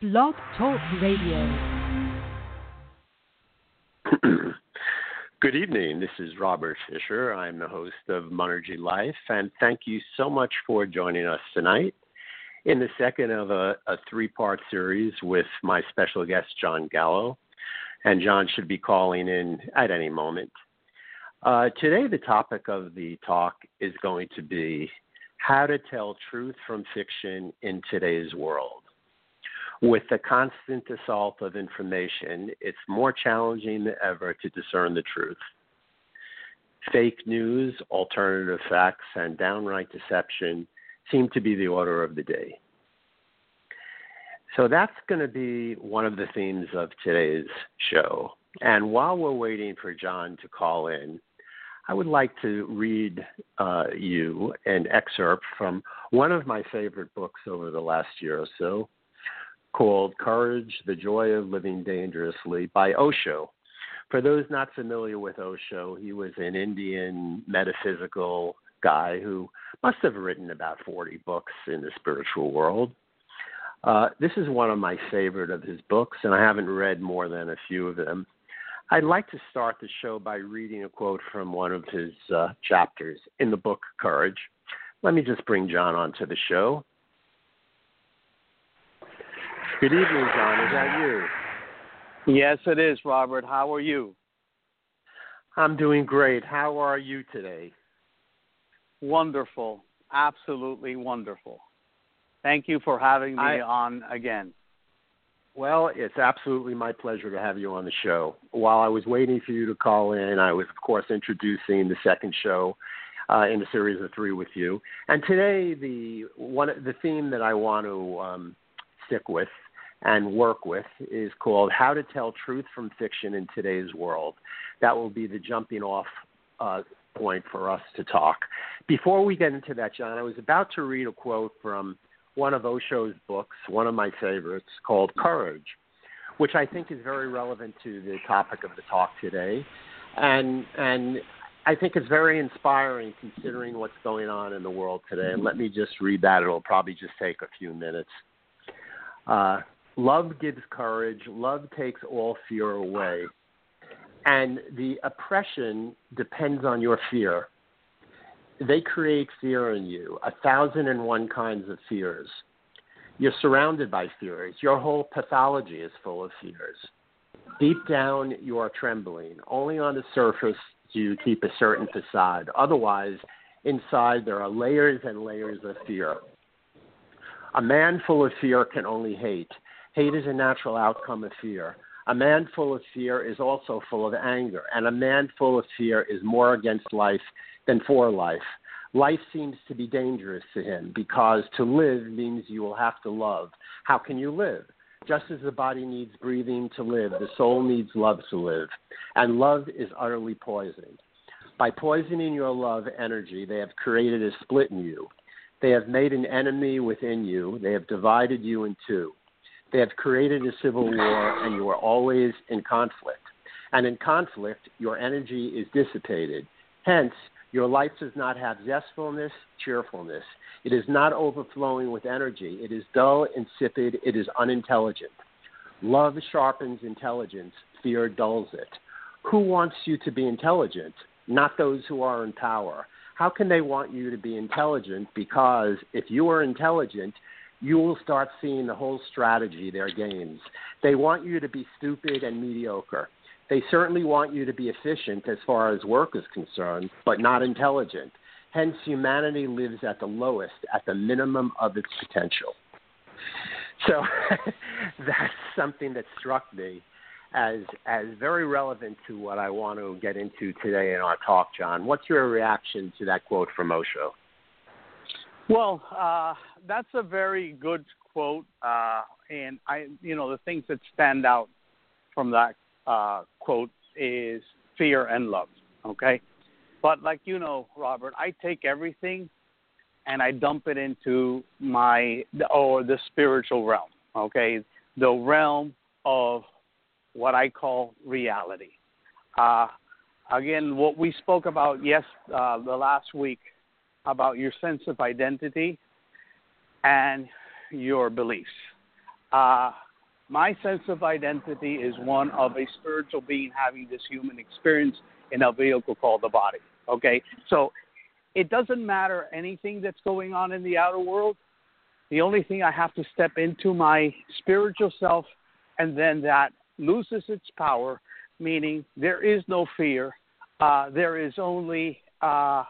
Blog Talk Radio. Good evening. This is Robert Fisher. I'm the host of Monergy Life, and thank you so much for joining us tonight in the second of a, a three part series with my special guest, John Gallo. And John should be calling in at any moment. Uh, today, the topic of the talk is going to be how to tell truth from fiction in today's world. With the constant assault of information, it's more challenging than ever to discern the truth. Fake news, alternative facts, and downright deception seem to be the order of the day. So that's going to be one of the themes of today's show. And while we're waiting for John to call in, I would like to read uh, you an excerpt from one of my favorite books over the last year or so called Courage, the Joy of Living Dangerously by Osho. For those not familiar with Osho, he was an Indian metaphysical guy who must have written about 40 books in the spiritual world. Uh, this is one of my favorite of his books, and I haven't read more than a few of them. I'd like to start the show by reading a quote from one of his uh, chapters in the book Courage. Let me just bring John onto the show. Good evening, John. Is that you? Yes, it is, Robert. How are you? I'm doing great. How are you today? Wonderful. Absolutely wonderful. Thank you for having me I, on again. Well, it's absolutely my pleasure to have you on the show. While I was waiting for you to call in, I was, of course, introducing the second show uh, in a series of three with you. And today, the one the theme that I want to um, stick with and work with is called How to Tell Truth from Fiction in Today's World. That will be the jumping off uh, point for us to talk. Before we get into that, John, I was about to read a quote from one of Osho's books, one of my favorites, called Courage, which I think is very relevant to the topic of the talk today. And, and I think it's very inspiring considering what's going on in the world today. And let me just read that. It'll probably just take a few minutes. Uh, Love gives courage. Love takes all fear away. And the oppression depends on your fear. They create fear in you, a thousand and one kinds of fears. You're surrounded by fears. Your whole pathology is full of fears. Deep down, you are trembling. Only on the surface do you keep a certain facade. Otherwise, inside, there are layers and layers of fear. A man full of fear can only hate. Hate is a natural outcome of fear. A man full of fear is also full of anger, and a man full of fear is more against life than for life. Life seems to be dangerous to him because to live means you will have to love. How can you live? Just as the body needs breathing to live, the soul needs love to live. And love is utterly poisoned. By poisoning your love energy, they have created a split in you. They have made an enemy within you. They have divided you in two. They have created a civil war, and you are always in conflict. And in conflict, your energy is dissipated. Hence, your life does not have zestfulness, cheerfulness. It is not overflowing with energy. It is dull, insipid. It is unintelligent. Love sharpens intelligence, fear dulls it. Who wants you to be intelligent? Not those who are in power. How can they want you to be intelligent? Because if you are intelligent, you will start seeing the whole strategy, their games. They want you to be stupid and mediocre. They certainly want you to be efficient as far as work is concerned, but not intelligent. Hence, humanity lives at the lowest, at the minimum of its potential. So that's something that struck me as as very relevant to what I want to get into today in our talk, John. What's your reaction to that quote from Osho? Well, uh, that's a very good quote, uh, and I, you know, the things that stand out from that uh, quote is fear and love. Okay, but like you know, Robert, I take everything and I dump it into my or the spiritual realm. Okay, the realm of what I call reality. Uh, again, what we spoke about yes uh, the last week about your sense of identity and your beliefs. Uh, My sense of identity is one of a spiritual being having this human experience in a vehicle called the body. Okay? So it doesn't matter anything that's going on in the outer world. The only thing I have to step into my spiritual self, and then that loses its power, meaning there is no fear. Uh, there is only uh,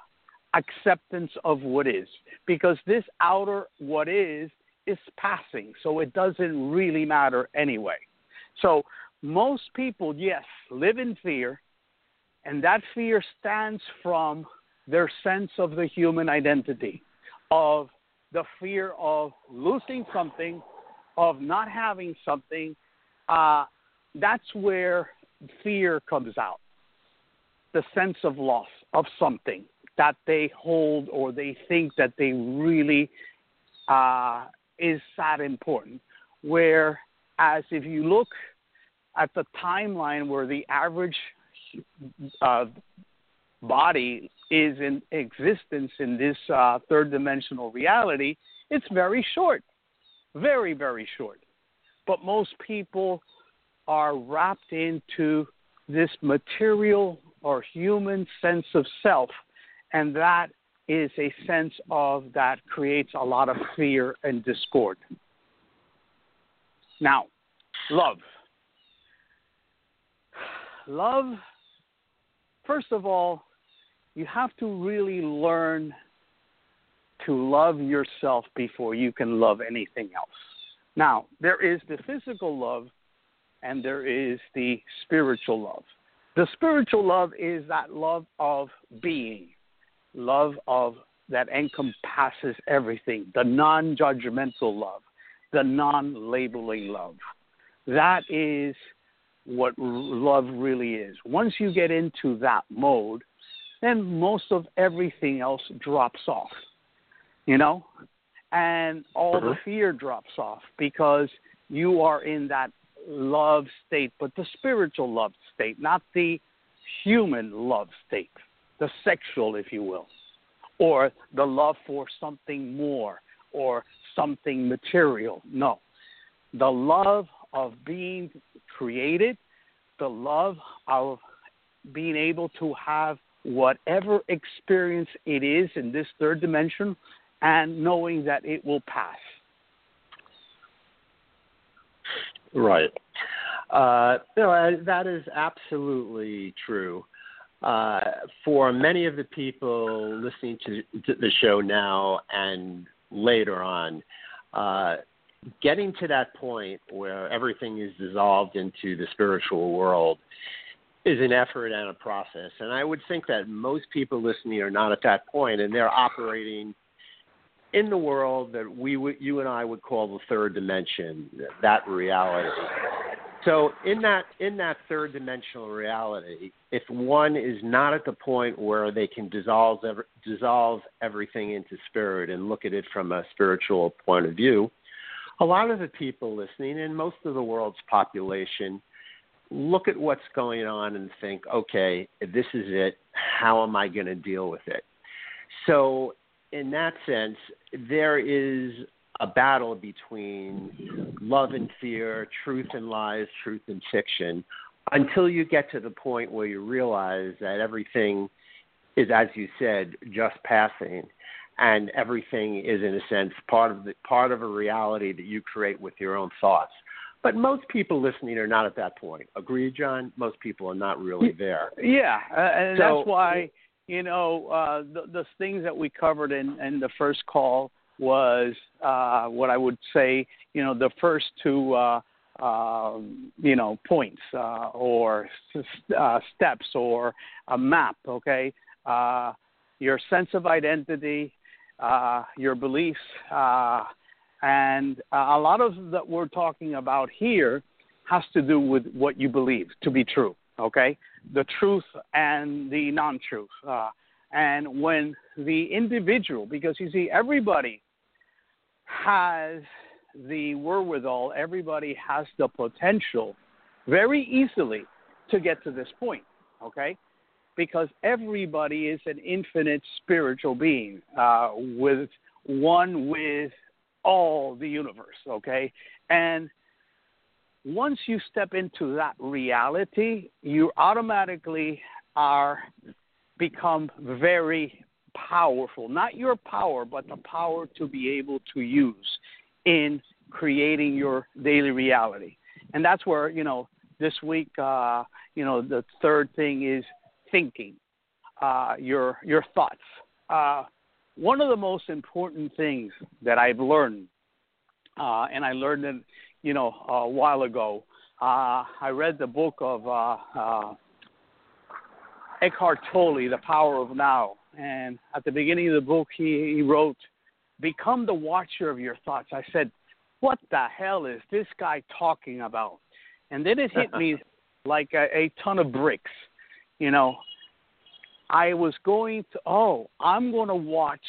acceptance of what is. Because this outer what is is passing, so it doesn't really matter anyway. So most people, yes, live in fear, and that fear stands from their sense of the human identity, of the fear of losing something, of not having something. Uh, that's where fear comes out the sense of loss of something that they hold or they think that they really uh, is that important. Whereas if you look at the timeline where the average uh, body is in existence in this uh, third dimensional reality, it's very short, very, very short. But most people are wrapped into this material or human sense of self, and that is a sense of that creates a lot of fear and discord. Now, love. Love, first of all, you have to really learn to love yourself before you can love anything else. Now, there is the physical love and there is the spiritual love. The spiritual love is that love of being, love of that encompasses everything, the non judgmental love, the non labeling love. That is what love really is. Once you get into that mode, then most of everything else drops off, you know? And all the mm-hmm. fear drops off because you are in that love state, but the spiritual love state, not the human love state, the sexual, if you will, or the love for something more or something material. No. The love of being created, the love of being able to have whatever experience it is in this third dimension and knowing that it will pass. Right. Uh, no, that is absolutely true. Uh, for many of the people listening to, to, the show now and later on, uh, getting to that point where everything is dissolved into the spiritual world is an effort and a process. And I would think that most people listening are not at that point, and they're operating in the world that we you and I would call the third dimension, that reality. So in that in that third dimensional reality, if one is not at the point where they can dissolve dissolve everything into spirit and look at it from a spiritual point of view, a lot of the people listening and most of the world's population look at what's going on and think, okay, this is it. How am I going to deal with it? So, in that sense, there is a battle between love and fear, truth and lies, truth and fiction, until you get to the point where you realize that everything is, as you said, just passing, and everything is, in a sense, part of the part of a reality that you create with your own thoughts. But most people listening are not at that point. Agree, John? Most people are not really there. Yeah, uh, and so, that's why you know uh, the, the things that we covered in, in the first call was uh, what I would say. You know, the first two. Uh, uh, you know, points uh, or uh, steps or a map. Okay, uh, your sense of identity, your beliefs, and a lot of that we're talking about here has to do with what you believe to be true, okay? The truth and the non truth. Uh, and when the individual, because you see, everybody has the wherewithal, everybody has the potential very easily to get to this point, okay? Because everybody is an infinite spiritual being uh, with one with all the universe, okay? And once you step into that reality, you automatically are become very powerful. Not your power, but the power to be able to use in creating your daily reality. And that's where, you know, this week, uh, you know, the third thing is thinking, uh, your your thoughts. Uh, one of the most important things that I've learned, uh, and I learned it, you know, a while ago. Uh, I read the book of uh, uh, Eckhart Tolle, The Power of Now, and at the beginning of the book, he, he wrote, "Become the watcher of your thoughts." I said, "What the hell is this guy talking about?" And then it hit me like a, a ton of bricks. You know, I was going to, oh, I'm going to watch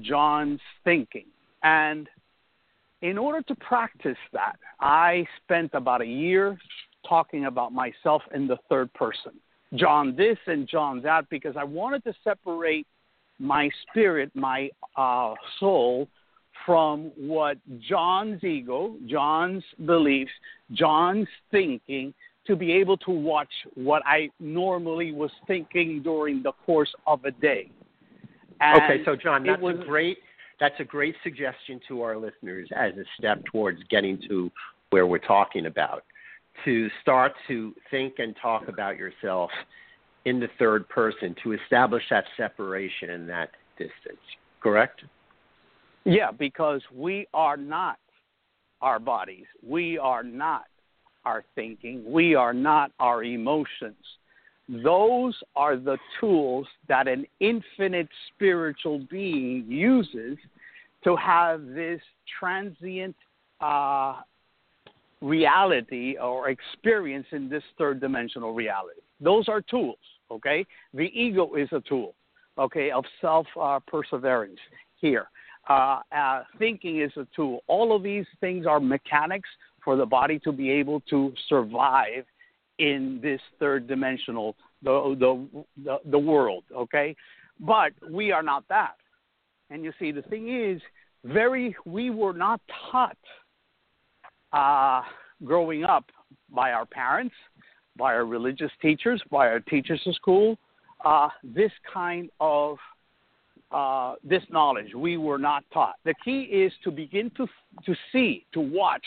John's thinking. And in order to practice that, I spent about a year talking about myself in the third person John this and John that, because I wanted to separate my spirit, my uh, soul, from what John's ego, John's beliefs, John's thinking, to be able to watch what I normally was thinking during the course of a day. And okay, so John, that's was, a great that's a great suggestion to our listeners as a step towards getting to where we're talking about. To start to think and talk about yourself in the third person to establish that separation and that distance. Correct? Yeah, because we are not our bodies. We are not our thinking. We are not our emotions. Those are the tools that an infinite spiritual being uses to have this transient uh, reality or experience in this third dimensional reality. Those are tools, okay? The ego is a tool, okay, of self uh, perseverance here. Uh, uh, thinking is a tool. All of these things are mechanics for the body to be able to survive in this third dimensional the the the, the world okay but we are not that and you see the thing is very we were not taught uh, growing up by our parents by our religious teachers by our teachers of school uh, this kind of uh, this knowledge we were not taught the key is to begin to to see to watch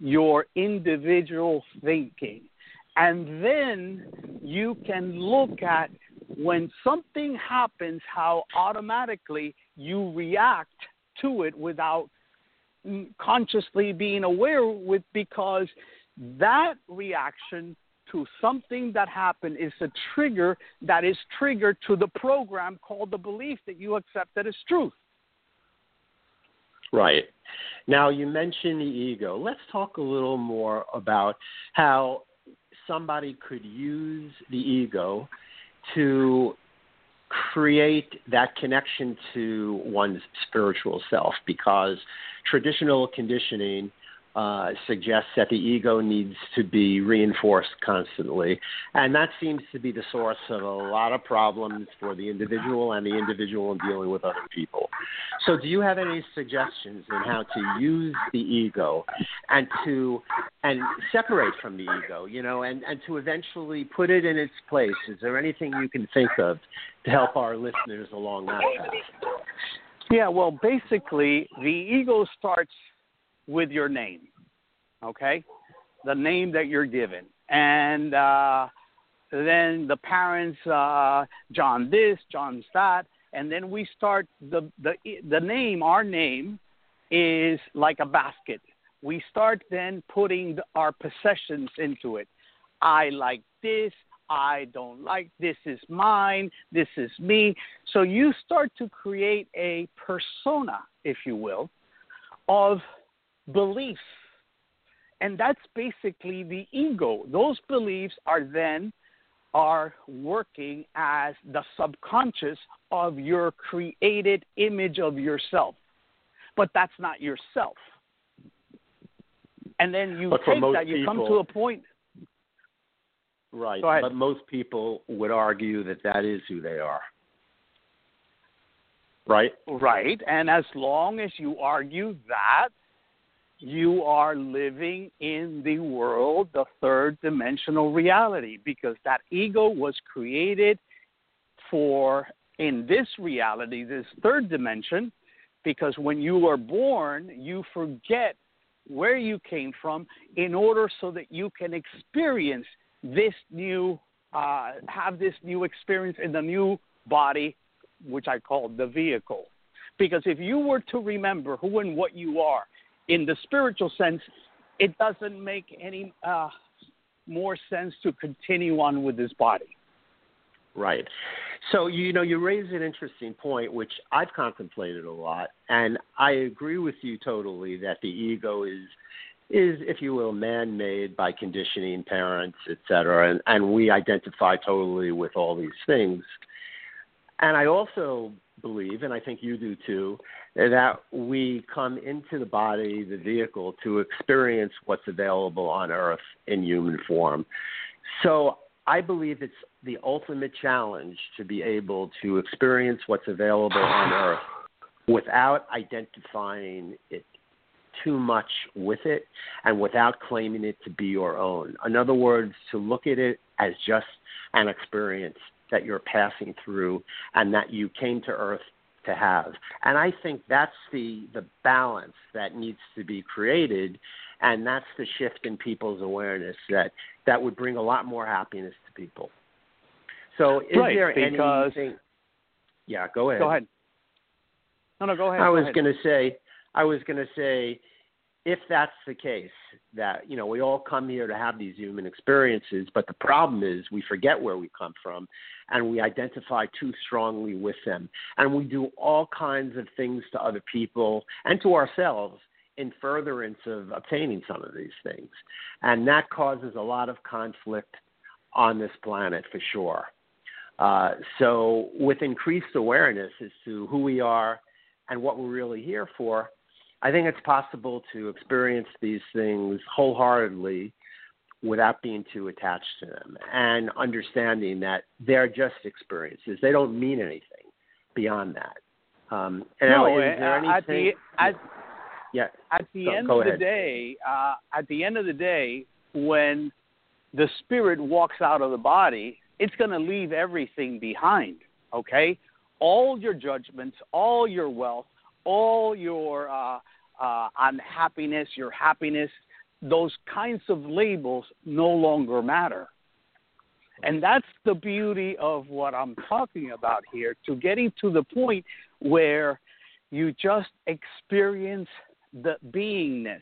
your individual thinking. And then you can look at when something happens, how automatically you react to it without consciously being aware with because that reaction to something that happened is a trigger that is triggered to the program called the belief that you accept that is truth. Right. Now, you mentioned the ego. Let's talk a little more about how somebody could use the ego to create that connection to one's spiritual self because traditional conditioning uh, suggests that the ego needs to be reinforced constantly. And that seems to be the source of a lot of problems for the individual and the individual in dealing with other people. So, do you have any suggestions on how to use the ego and to and separate from the ego, you know, and, and to eventually put it in its place? Is there anything you can think of to help our listeners along that path? Yeah, well, basically, the ego starts with your name, okay? The name that you're given. And uh, then the parents, uh, John this, John that. And then we start the, the, the name, our name, is like a basket. We start then putting our possessions into it. I like this. I don't like this is mine, this is me. So you start to create a persona, if you will, of beliefs. And that's basically the ego. Those beliefs are then are working as the subconscious of your created image of yourself. But that's not yourself. And then you but take that, you people, come to a point. Right. But most people would argue that that is who they are. Right? Right. And as long as you argue that, you are living in the world, the third dimensional reality, because that ego was created for in this reality, this third dimension, because when you are born, you forget where you came from in order so that you can experience this new, uh, have this new experience in the new body, which I call the vehicle. Because if you were to remember who and what you are in the spiritual sense, it doesn't make any uh, more sense to continue on with this body. Right. So you know you raise an interesting point, which I've contemplated a lot, and I agree with you totally that the ego is is, if you will, man-made by conditioning, parents, et cetera, and, and we identify totally with all these things. And I also believe, and I think you do too, that we come into the body, the vehicle, to experience what's available on Earth in human form. So I believe it's the ultimate challenge to be able to experience what's available on Earth without identifying it too much with it and without claiming it to be your own. In other words, to look at it as just an experience that you're passing through and that you came to Earth to have. And I think that's the the balance that needs to be created and that's the shift in people's awareness that that would bring a lot more happiness to people. So is right, there because, anything Yeah, go ahead. Go ahead. No, no, go ahead. I was going to say I was going to say if that's the case, that you know we all come here to have these human experiences, but the problem is we forget where we come from, and we identify too strongly with them, and we do all kinds of things to other people and to ourselves in furtherance of obtaining some of these things, and that causes a lot of conflict on this planet for sure. Uh, so, with increased awareness as to who we are and what we're really here for, I think it's possible to experience these things wholeheartedly without being too attached to them and understanding that they're just experiences. They don't mean anything beyond that. Um, and no, is there anything? At the, at, yeah. At the end of ahead. the day, uh, at the end of the day, when the spirit walks out of the body, it's going to leave everything behind. Okay, all your judgments, all your wealth, all your uh, uh, unhappiness, your happiness, those kinds of labels no longer matter. And that's the beauty of what I'm talking about here to getting to the point where you just experience the beingness,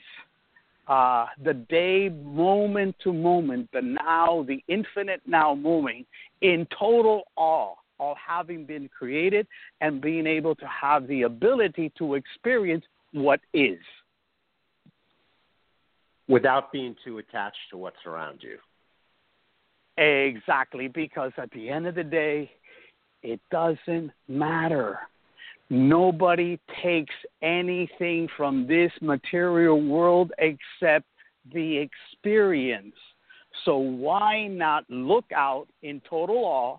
uh, the day, moment to moment, the now, the infinite now moving in total awe of having been created and being able to have the ability to experience what is. Without being too attached to what's around you. Exactly, because at the end of the day, it doesn't matter. Nobody takes anything from this material world except the experience. So why not look out in total awe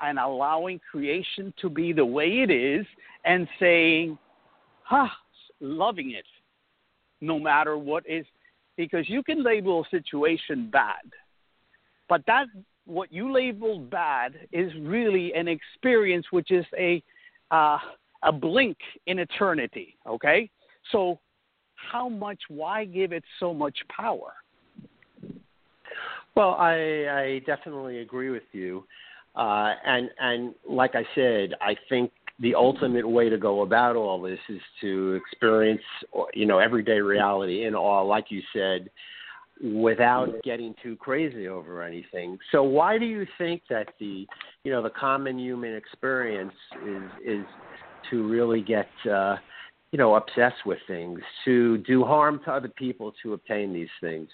and allowing creation to be the way it is and saying, huh, loving it, no matter what is, because you can label a situation bad, but that what you label bad is really an experience which is a uh, a blink in eternity. Okay, so how much? Why give it so much power? Well, I, I definitely agree with you, uh, and and like I said, I think the ultimate way to go about all this is to experience, you know, everyday reality in awe, like you said, without getting too crazy over anything. So why do you think that the, you know, the common human experience is is to really get, uh, you know, obsessed with things, to do harm to other people to obtain these things?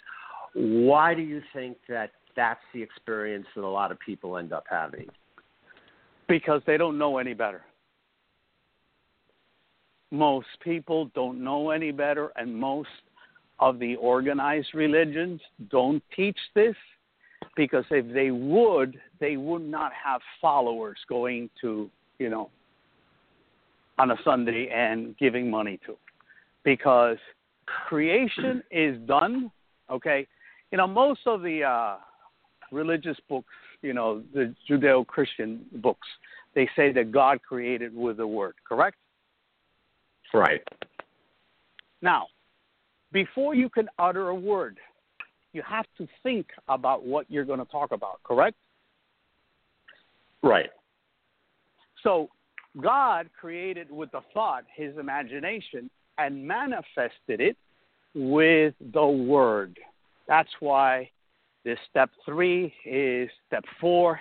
Why do you think that that's the experience that a lot of people end up having? Because they don't know any better most people don't know any better, and most of the organized religions don't teach this because if they would, they would not have followers going to, you know, on a Sunday and giving money to. Because creation is done. Okay, you know most of the uh, religious books, you know the Judeo-Christian books, they say that God created with the word. Correct? Right. Now, before you can utter a word, you have to think about what you're going to talk about. Correct? Right. So God created with the thought his imagination and manifested it with the word. That's why this step three is step four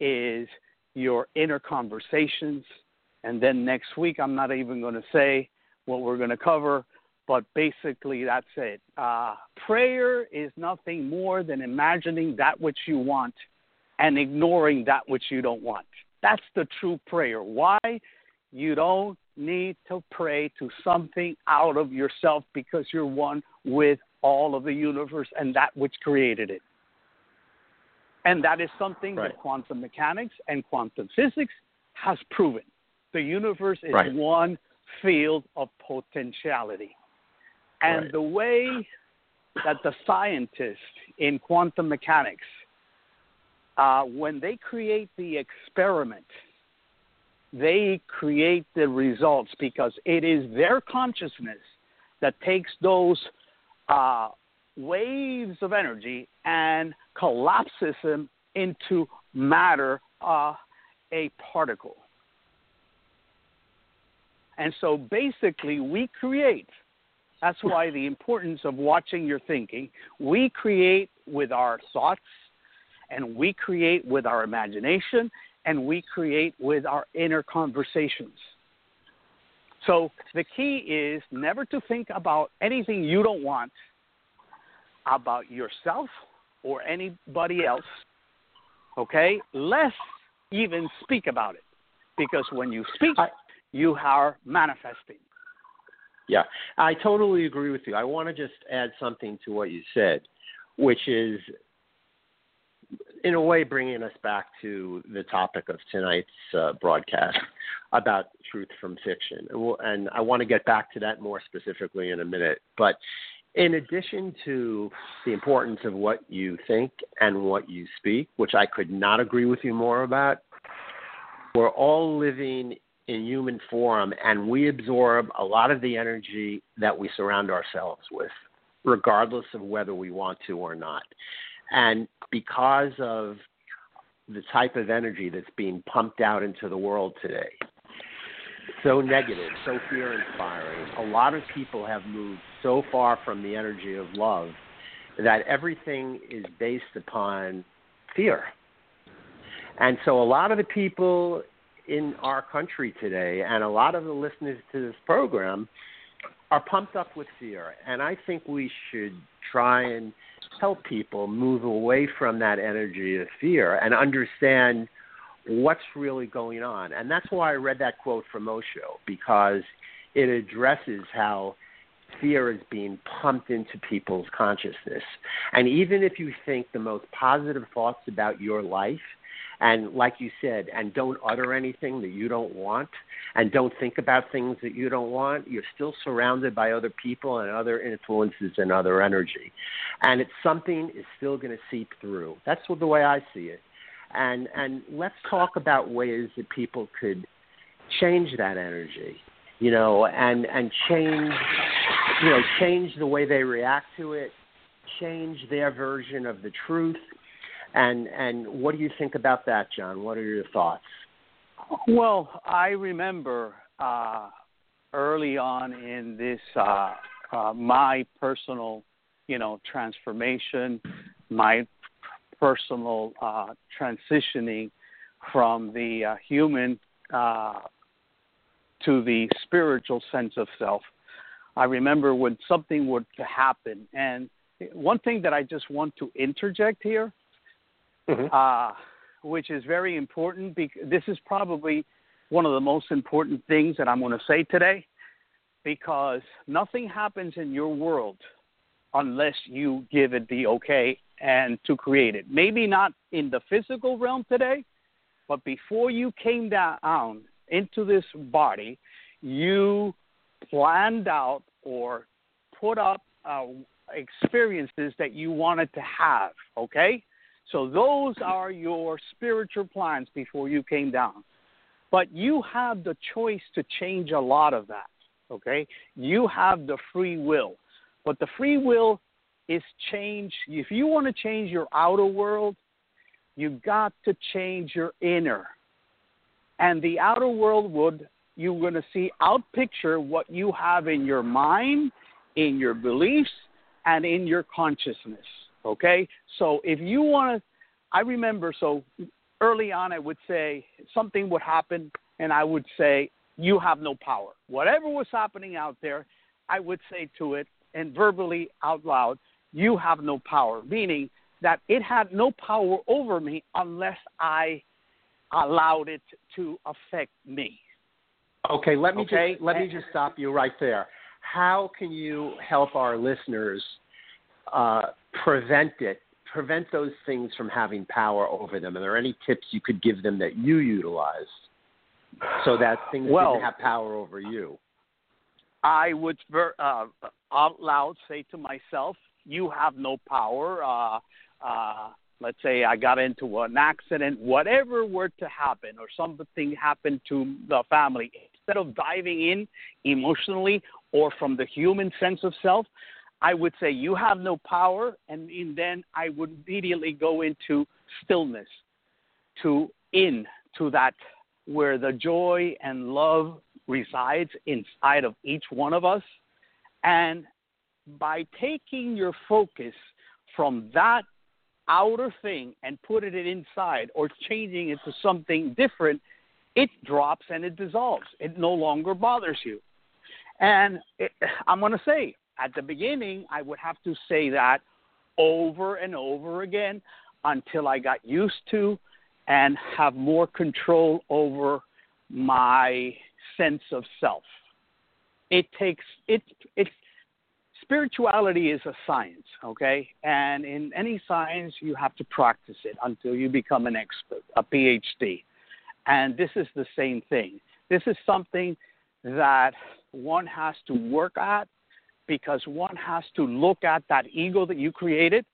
is your inner conversations. And then next week, I'm not even going to say what we're going to cover, but basically, that's it. Uh, prayer is nothing more than imagining that which you want and ignoring that which you don't want. That's the true prayer. Why? You don't need to pray to something out of yourself because you're one with all of the universe and that which created it. And that is something right. that quantum mechanics and quantum physics has proven. The universe is right. one field of potentiality. And right. the way that the scientists in quantum mechanics uh, when they create the experiment, they create the results because it is their consciousness that takes those uh, waves of energy and collapses them into matter, uh, a particle. And so basically, we create. That's why the importance of watching your thinking. We create with our thoughts, and we create with our imagination and we create with our inner conversations. So the key is never to think about anything you don't want about yourself or anybody else, okay? Less even speak about it. Because when you speak, I, you are manifesting. Yeah, I totally agree with you. I want to just add something to what you said, which is in a way, bringing us back to the topic of tonight's uh, broadcast about truth from fiction. And I want to get back to that more specifically in a minute. But in addition to the importance of what you think and what you speak, which I could not agree with you more about, we're all living in human form and we absorb a lot of the energy that we surround ourselves with, regardless of whether we want to or not. And because of the type of energy that's being pumped out into the world today, so negative, so fear inspiring, a lot of people have moved so far from the energy of love that everything is based upon fear. And so a lot of the people in our country today and a lot of the listeners to this program are pumped up with fear. And I think we should try and help people move away from that energy of fear and understand what's really going on. And that's why I read that quote from Osho, because it addresses how fear is being pumped into people's consciousness. And even if you think the most positive thoughts about your life, and like you said, and don't utter anything that you don't want, and don't think about things that you don't want, you're still surrounded by other people and other influences and other energy. And it's something is still going to seep through. That's the way I see it. And and let's talk about ways that people could change that energy, you know, and and change you know, change the way they react to it, change their version of the truth. And and what do you think about that, John? What are your thoughts? Well, I remember uh, early on in this uh, uh, my personal, you know, transformation, my personal uh, transitioning from the uh, human uh, to the spiritual sense of self. I remember when something would happen, and one thing that I just want to interject here. Mm-hmm which is very important. Because this is probably one of the most important things that I'm going to say today, because nothing happens in your world unless you give it the okay and to create it. Maybe not in the physical realm today, but before you came down into this body, you planned out or put up uh, experiences that you wanted to have. Okay, so those are your spiritual plans before you came down. But you have the choice to change a lot of that. Okay, you have the free will, but the free will is change. If you want to change your outer world, you got to change your inner. And the outer world would you're going to see out picture what you have in your mind, in your beliefs, and in your consciousness. Okay? So if you want to, I remember, so early on, I would say something would happen, and I would say, You have no power. Whatever was happening out there, I would say to it, and verbally out loud, You have no power, meaning that it had no power over me unless I allowed it to affect me. Okay, let me okay? just let me just stop you right there. How can you help our listeners uh, prevent it, prevent those things from having power over them? Are there any tips you could give them that you utilize so that things well, didn't have power over you? I would uh, out loud say to myself, "You have no power." Uh, uh, let's say I got into an accident, whatever were to happen, or something happened to the family, instead of diving in emotionally or from the human sense of self, I would say you have no power, and, and then I would immediately go into stillness, to in to that where the joy and love resides inside of each one of us, and by taking your focus from that outer thing and putting it inside or changing it to something different, it drops and it dissolves. It no longer bothers you. And it, I'm going to say, at the beginning, I would have to say that over and over again until I got used to and have more control over my sense of self. It takes it it spirituality is a science, okay? And in any science, you have to practice it until you become an expert, a PhD. And this is the same thing. This is something that one has to work at because one has to look at that ego that you created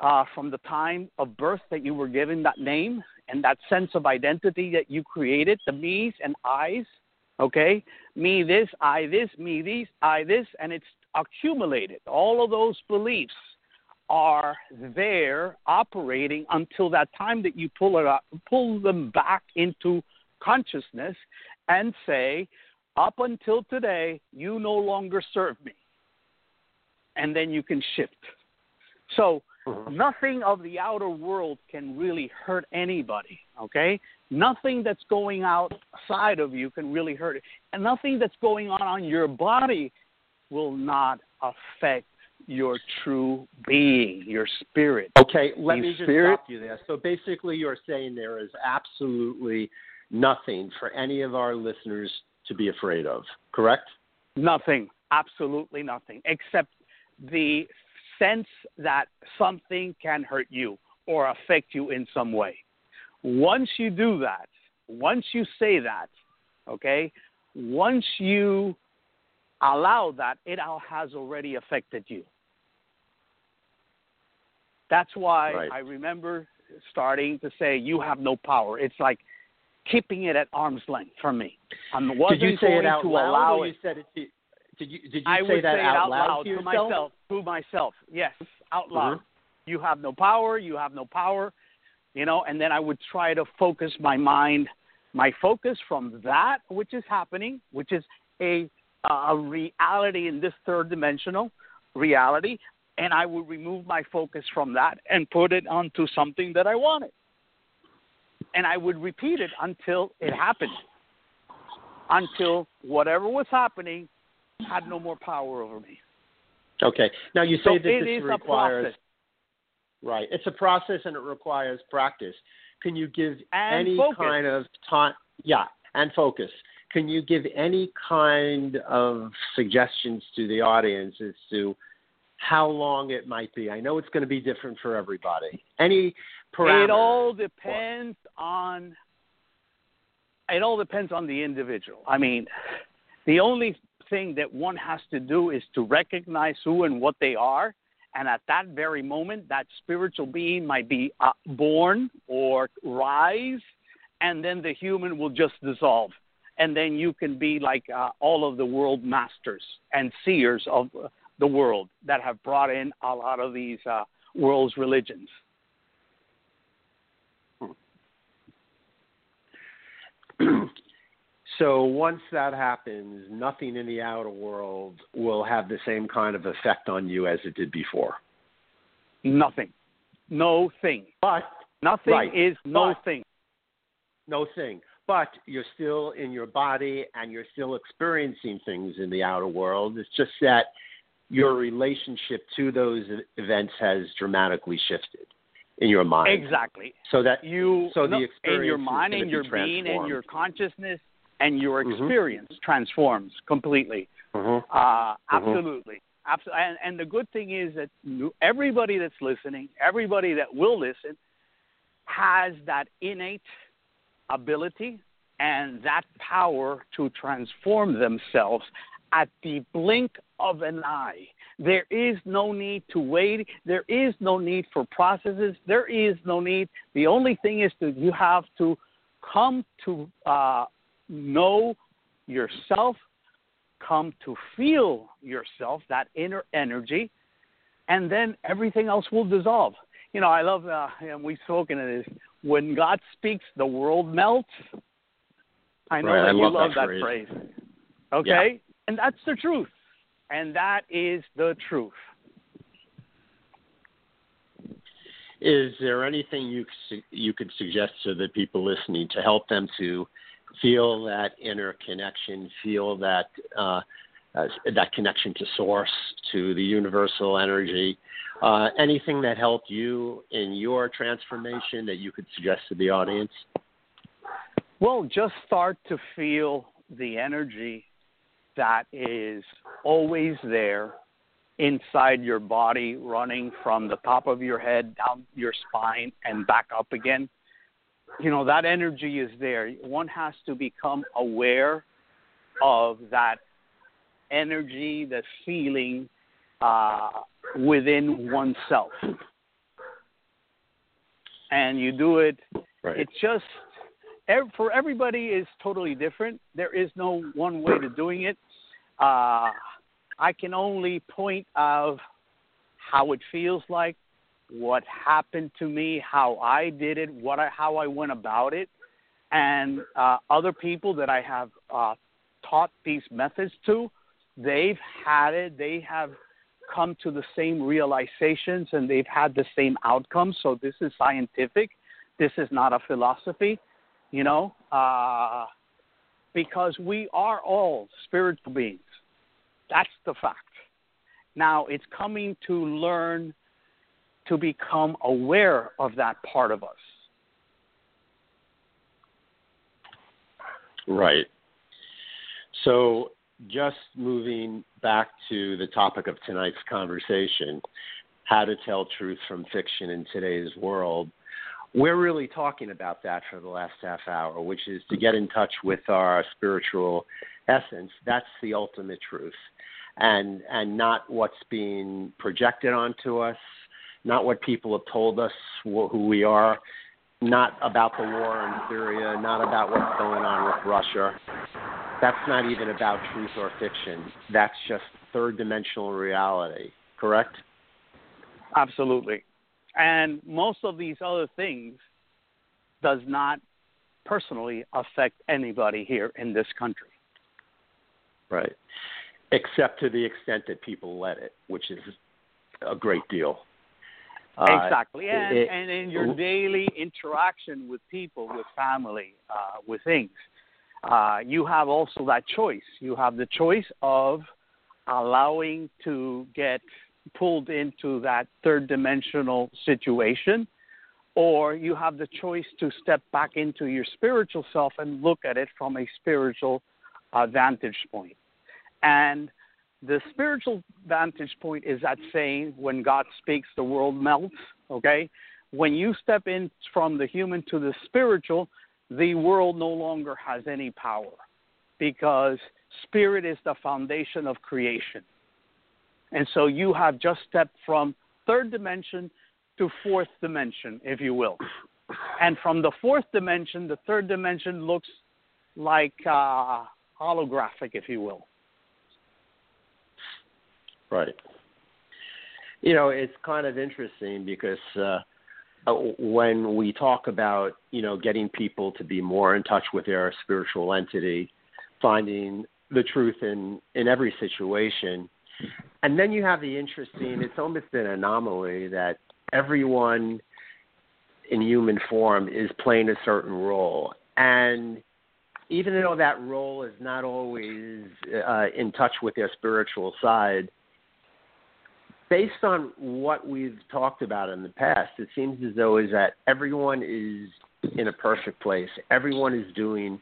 uh, from the time of birth that you were given that name and that sense of identity that you created, the me's and I's, okay? Me this, I this, me these, I this, and it's accumulated. All of those beliefs are there operating until that time that you pull it up, pull them back into consciousness and say, up until today, you no longer serve me. And then you can shift. So mm-hmm. nothing of the outer world can really hurt anybody, okay? Nothing that's going outside of you can really hurt it. And nothing that's going on on your body will not affect your true being, your spirit. Okay, let your me just spirit, stop you there. So basically, you're saying there is absolutely nothing for any of our listeners to be afraid of, correct? Nothing, absolutely nothing, except the sense that something can hurt you or affect you in some way. Once you do that, once you say that, okay, once you allow that, it all has already affected you. That's why right. I remember starting to say, You have no power. It's like keeping it at arm's length from me. I wasn't did you say it out to loud allow or it. you said it to, did you, did you I say would that say out, out loud, loud to, to myself, to myself. Yes, out loud. Mm-hmm. You have no power. You have no power. You know, and then I would try to focus my mind, my focus from that which is happening, which is a a reality in this third dimensional reality, and I would remove my focus from that and put it onto something that I wanted. And I would repeat it until it happened, until whatever was happening had no more power over me. Okay. Now you say so that it this is requires right. It's a process and it requires practice. Can you give And any focus. kind of time? Yeah, and focus. Can you give any kind of suggestions to the audience as to how long it might be? I know it's going to be different for everybody. Any parameters? It all depends on. It all depends on the individual. I mean, the only thing that one has to do is to recognize who and what they are. And at that very moment, that spiritual being might be uh, born or rise, and then the human will just dissolve. And then you can be like uh, all of the world masters and seers of the world that have brought in a lot of these uh, world's religions. so once that happens, nothing in the outer world will have the same kind of effect on you as it did before. Nothing. No thing. But nothing right, is no thing. No thing. But you're still in your body and you're still experiencing things in the outer world. It's just that your relationship to those events has dramatically shifted in your mind. Exactly. So that you so the experience in your mind and your being and your consciousness and your mm-hmm. experience mm-hmm. transforms completely. Mm-hmm. Uh, mm-hmm. absolutely. Absolutely. And, and the good thing is that everybody that's listening, everybody that will listen, has that innate ability and that power to transform themselves at the blink of an eye. There is no need to wait. There is no need for processes. There is no need. The only thing is that you have to come to uh, know yourself, come to feel yourself, that inner energy, and then everything else will dissolve. You know, I love, uh, and we've spoken of this, when God speaks, the world melts. I know right, that I you love, love that, that phrase. phrase. Okay? Yeah. And that's the truth. And that is the truth. Is there anything you you could suggest to the people listening to help them to feel that inner connection, feel that uh, uh, that connection to source, to the universal energy? Uh, anything that helped you in your transformation that you could suggest to the audience? Well, just start to feel the energy that is always there inside your body, running from the top of your head down your spine and back up again. You know, that energy is there. One has to become aware of that energy, the feeling uh, within oneself. And you do it, right. it's just for everybody is totally different. There is no one way to doing it. Uh, I can only point of how it feels like, what happened to me, how I did it, what I, how I went about it, and uh, other people that I have uh, taught these methods to, they've had it. They have come to the same realizations and they've had the same outcomes. So this is scientific. This is not a philosophy you know, uh, because we are all spiritual beings. That's the fact. Now it's coming to learn to become aware of that part of us. Right. So, just moving back to the topic of tonight's conversation how to tell truth from fiction in today's world we're really talking about that for the last half hour, which is to get in touch with our spiritual essence. That's the ultimate truth, and and not what's being projected onto us, not what people have told us who we are, not about the war in Syria, not about what's going on with Russia. That's not even about truth or fiction. That's just third dimensional reality. Correct? Absolutely and most of these other things does not personally affect anybody here in this country. Right. Except to the extent that people let it, which is a great deal. Uh, exactly. And, it, and in your daily interaction with people, with family, uh, with things, uh, you have also that choice. You have the choice of allowing to get pulled into that third dimensional situation, or you have the choice to step back into your spiritual self and look at it from a spiritual uh, vantage point. And the spiritual vantage point is that saying, when God speaks, the world melts, okay? When you step in from the human to the spiritual, the world no longer has any power because spirit is the foundation of creation. And so you have just stepped from third dimension to fourth dimension, if you will. And from the fourth dimension, the third dimension looks like uh, holographic, if you will. Right. You know, it's kind of interesting because uh, when we talk about, you know, getting people to be more in touch with their spiritual entity, finding the truth in in every situation, and then you have the interesting. It's almost an anomaly that everyone in human form is playing a certain role, and even though that role is not always uh, in touch with their spiritual side, based on what we've talked about in the past, it seems as though is that everyone is in a perfect place. Everyone is doing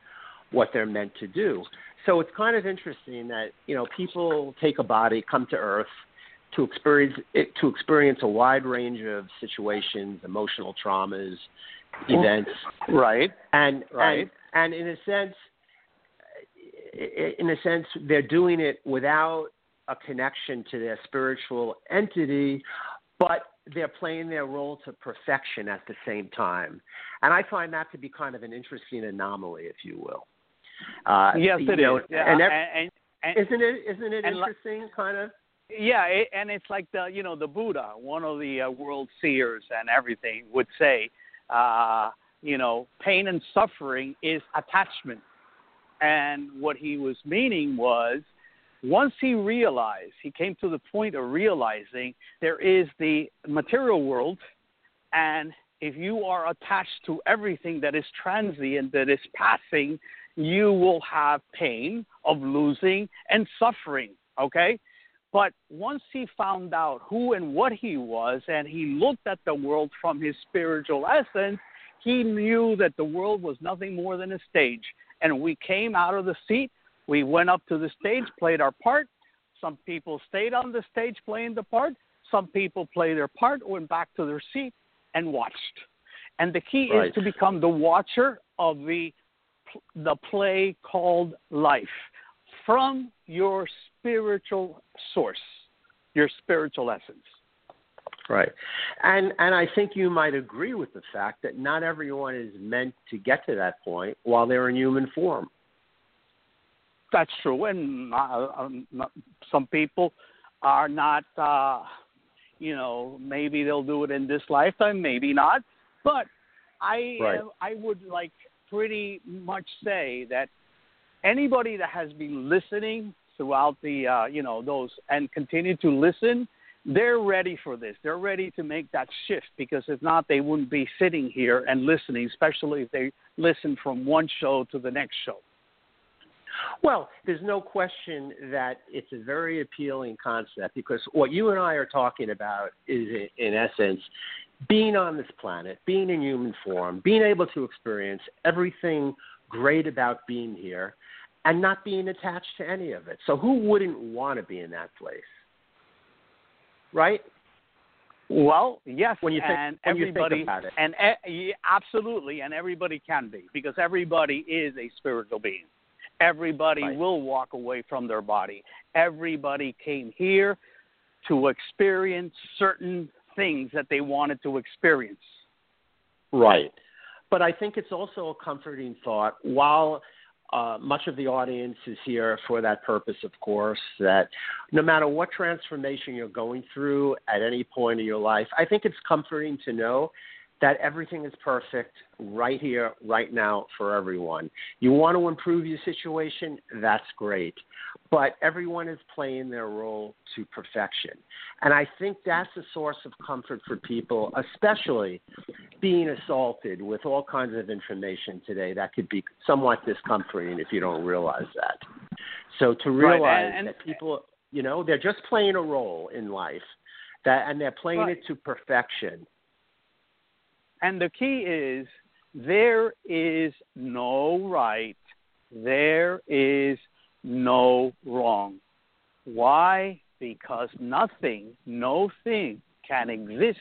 what they're meant to do. So it's kind of interesting that you know people take a body, come to Earth to experience it, to experience a wide range of situations, emotional traumas, events, right, and right, and, and in a sense, eh, in a sense, they're doing it without a connection to their spiritual entity, but they're playing their role to perfection at the same time. And I find that to be kind of an interesting anomaly, if you will. Uh, yes, it know, is. And, and, and, isn't it? Isn't it interesting? Like, kind of. Yeah, it, and it's like the you know the Buddha, one of the uh, world seers and everything, would say, uh, you know, pain and suffering is attachment, and what he was meaning was once he realized, he came to the point of realizing there is the material world, and if you are attached to everything that is transient, that is passing, you will have pain of losing and suffering. Okay? But once he found out who and what he was, and he looked at the world from his spiritual essence, he knew that the world was nothing more than a stage. And we came out of the seat we went up to the stage, played our part. Some people stayed on the stage playing the part. Some people played their part, went back to their seat, and watched. And the key right. is to become the watcher of the the play called life from your spiritual source, your spiritual essence. Right. And and I think you might agree with the fact that not everyone is meant to get to that point while they're in human form. That's true, and uh, um, some people are not. Uh, you know, maybe they'll do it in this lifetime, maybe not. But I, right. uh, I would like pretty much say that anybody that has been listening throughout the, uh, you know, those and continue to listen, they're ready for this. They're ready to make that shift because if not, they wouldn't be sitting here and listening, especially if they listen from one show to the next show. Well, there's no question that it's a very appealing concept because what you and I are talking about is, in essence, being on this planet, being in human form, being able to experience everything great about being here, and not being attached to any of it. So, who wouldn't want to be in that place? Right? Well, yes, when you think, and when everybody, you think about it. and uh, yeah, absolutely, and everybody can be because everybody is a spiritual being. Everybody right. will walk away from their body. Everybody came here to experience certain things that they wanted to experience. Right. But I think it's also a comforting thought while uh, much of the audience is here for that purpose, of course, that no matter what transformation you're going through at any point in your life, I think it's comforting to know that everything is perfect right here, right now for everyone. You want to improve your situation? That's great. But everyone is playing their role to perfection. And I think that's a source of comfort for people, especially being assaulted with all kinds of information today that could be somewhat discomforting if you don't realize that. So to realize right. and, and, that people, you know, they're just playing a role in life. That, and they're playing right. it to perfection and the key is there is no right, there is no wrong. Why? Because nothing, no thing can exist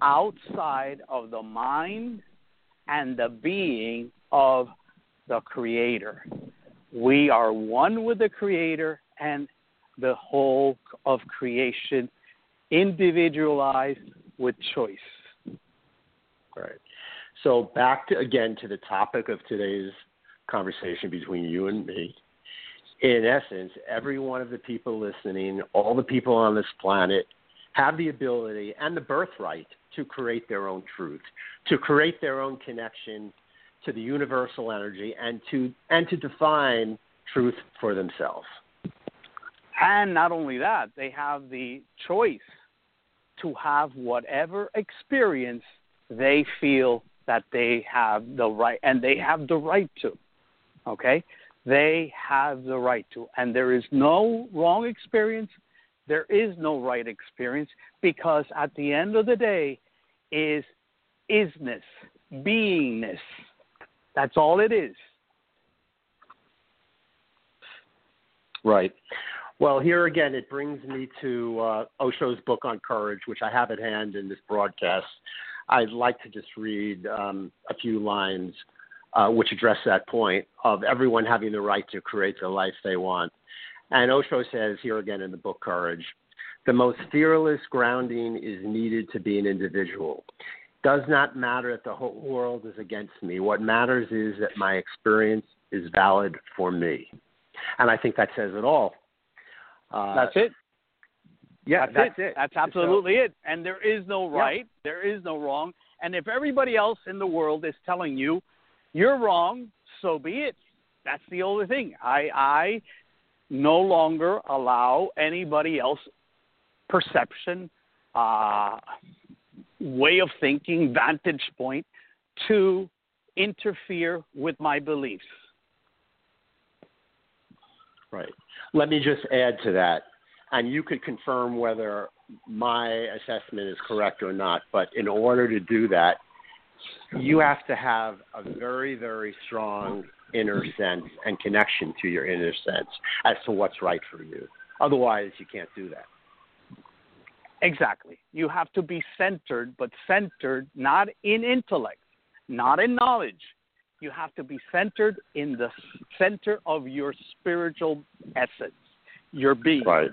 outside of the mind and the being of the Creator. We are one with the Creator and the whole of creation, individualized with choice. Right. So back to again to the topic of today's conversation between you and me. In essence, every one of the people listening, all the people on this planet, have the ability and the birthright to create their own truth, to create their own connection to the universal energy, and to and to define truth for themselves. And not only that, they have the choice to have whatever experience they feel that they have the right, and they have the right to. Okay? They have the right to. And there is no wrong experience. There is no right experience because at the end of the day is isness, beingness. That's all it is. Right. Well, here again, it brings me to uh, Osho's book on courage, which I have at hand in this broadcast. I'd like to just read um, a few lines uh, which address that point of everyone having the right to create the life they want. And Osho says here again in the book Courage the most fearless grounding is needed to be an individual. Does not matter that the whole world is against me. What matters is that my experience is valid for me. And I think that says it all. Uh, that's it. Yeah, that's, that's it. it. That's absolutely so, it. And there is no right, yeah. there is no wrong. And if everybody else in the world is telling you you're wrong, so be it. That's the only thing. I I no longer allow anybody else perception, uh, way of thinking, vantage point to interfere with my beliefs. Right. Let me just add to that, and you could confirm whether my assessment is correct or not. But in order to do that, you mm-hmm. have to have a very, very strong inner sense and connection to your inner sense as to what's right for you. Otherwise, you can't do that. Exactly. You have to be centered, but centered not in intellect, not in knowledge, you have to be centered in the center of your spiritual essence, your being. Right.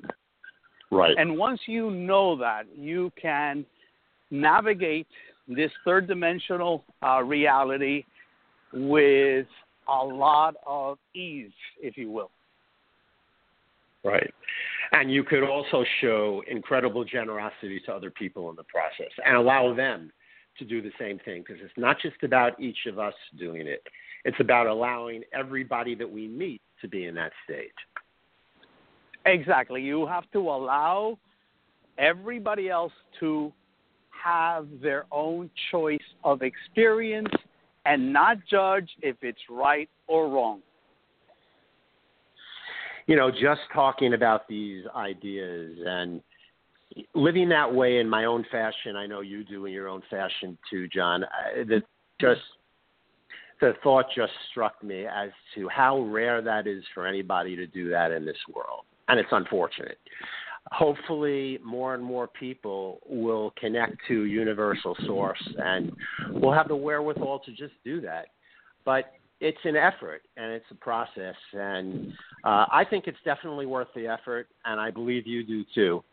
Right. And once you know that, you can navigate this third dimensional uh, reality with a lot of ease, if you will. Right. And you could also show incredible generosity to other people in the process and allow them to do the same thing because it's not just about each of us doing it. It's about allowing everybody that we meet to be in that state. Exactly. You have to allow everybody else to have their own choice of experience and not judge if it's right or wrong. You know, just talking about these ideas and living that way in my own fashion. I know you do in your own fashion too, John. That just the thought just struck me as to how rare that is for anybody to do that in this world, and it's unfortunate. Hopefully, more and more people will connect to universal source and will have the wherewithal to just do that. But it's an effort and it's a process, and uh, I think it's definitely worth the effort, and I believe you do too.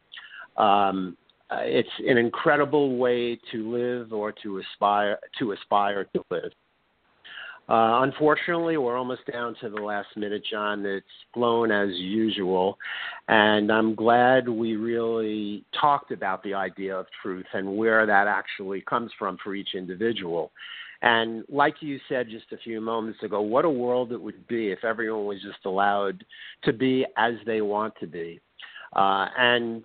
Um, it's an incredible way to live or to aspire to aspire to live. Uh, unfortunately, we're almost down to the last minute, John. It's flown as usual, and I'm glad we really talked about the idea of truth and where that actually comes from for each individual. And like you said just a few moments ago, what a world it would be if everyone was just allowed to be as they want to be. Uh, and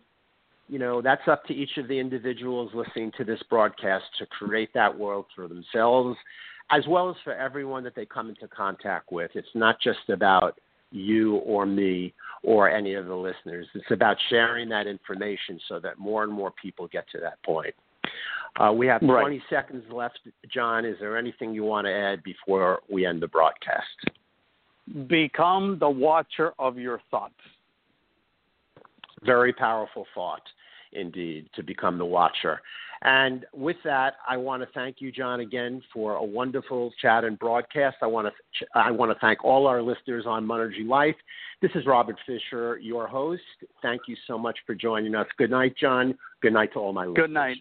you know, that's up to each of the individuals listening to this broadcast to create that world for themselves, as well as for everyone that they come into contact with. It's not just about you or me or any of the listeners. It's about sharing that information so that more and more people get to that point. Uh, we have 20 right. seconds left. John, is there anything you want to add before we end the broadcast? Become the watcher of your thoughts. Very powerful thought indeed, to become the watcher. And with that, I want to thank you, John, again for a wonderful chat and broadcast. I want to I want to thank all our listeners on Monergy Life. This is Robert Fisher, your host. Thank you so much for joining us. Good night, John. Good night to all my listeners. Good night.